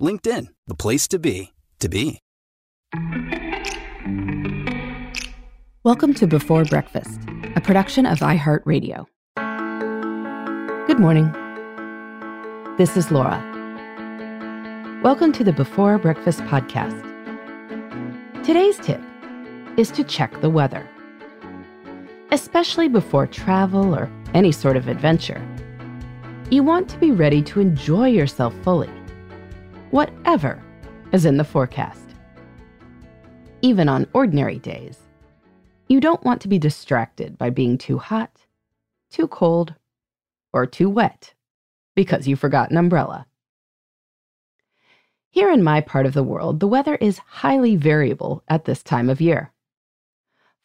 LinkedIn, the place to be, to be. Welcome to Before Breakfast, a production of iHeartRadio. Good morning. This is Laura. Welcome to the Before Breakfast podcast. Today's tip is to check the weather, especially before travel or any sort of adventure. You want to be ready to enjoy yourself fully, whatever is in the forecast. Even on ordinary days, you don't want to be distracted by being too hot, too cold, or too wet because you forgot an umbrella. Here in my part of the world, the weather is highly variable at this time of year.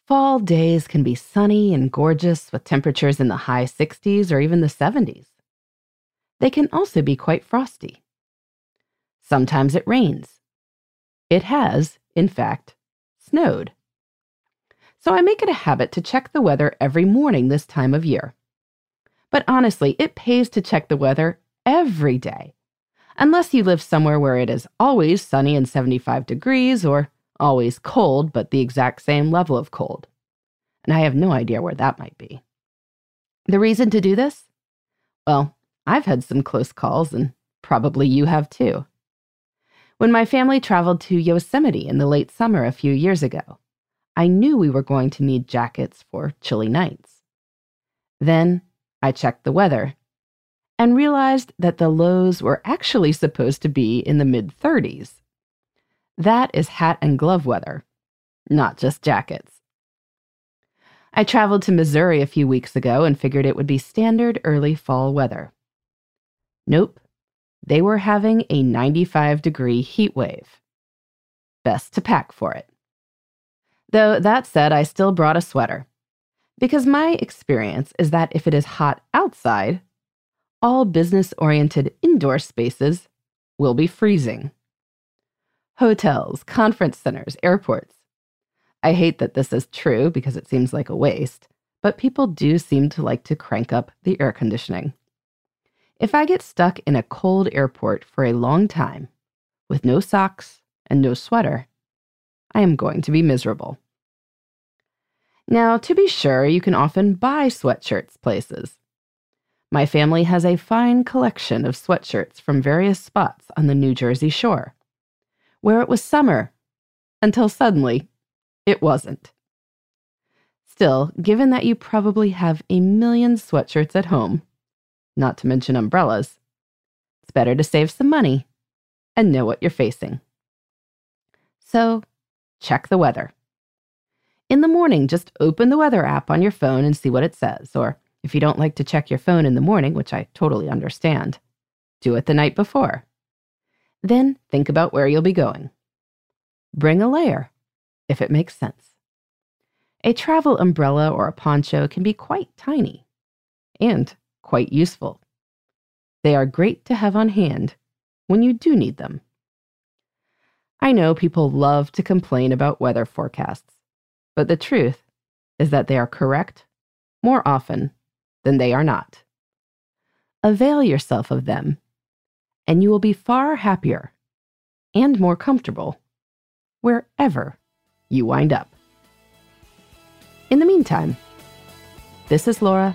Fall days can be sunny and gorgeous with temperatures in the high 60s or even the 70s. They can also be quite frosty. Sometimes it rains. It has, in fact, snowed so I make it a habit to check the weather every morning this time of year. But honestly, it pays to check the weather every day, unless you live somewhere where it is always sunny and 75 degrees or always cold, but the exact same level of cold. And I have no idea where that might be. The reason to do this? Well, I've had some close calls, and probably you have too. When my family traveled to Yosemite in the late summer a few years ago, I knew we were going to need jackets for chilly nights. Then I checked the weather and realized that the lows were actually supposed to be in the mid 30s. That is hat and glove weather, not just jackets. I traveled to Missouri a few weeks ago and figured it would be standard early fall weather. Nope, they were having a 95 degree heat wave. Best to pack for it. Though that said, I still brought a sweater. Because my experience is that if it is hot outside, all business oriented indoor spaces will be freezing. Hotels, conference centers, airports. I hate that this is true because it seems like a waste, but people do seem to like to crank up the air conditioning. If I get stuck in a cold airport for a long time, with no socks and no sweater, I am going to be miserable. Now, to be sure, you can often buy sweatshirts places. My family has a fine collection of sweatshirts from various spots on the New Jersey shore, where it was summer until suddenly it wasn't. Still, given that you probably have a million sweatshirts at home, not to mention umbrellas, it's better to save some money and know what you're facing. So, check the weather. In the morning, just open the weather app on your phone and see what it says. Or if you don't like to check your phone in the morning, which I totally understand, do it the night before. Then think about where you'll be going. Bring a layer, if it makes sense. A travel umbrella or a poncho can be quite tiny and quite useful. They are great to have on hand when you do need them. I know people love to complain about weather forecasts, but the truth is that they are correct more often than they are not. Avail yourself of them, and you will be far happier and more comfortable wherever you wind up. In the meantime, this is Laura.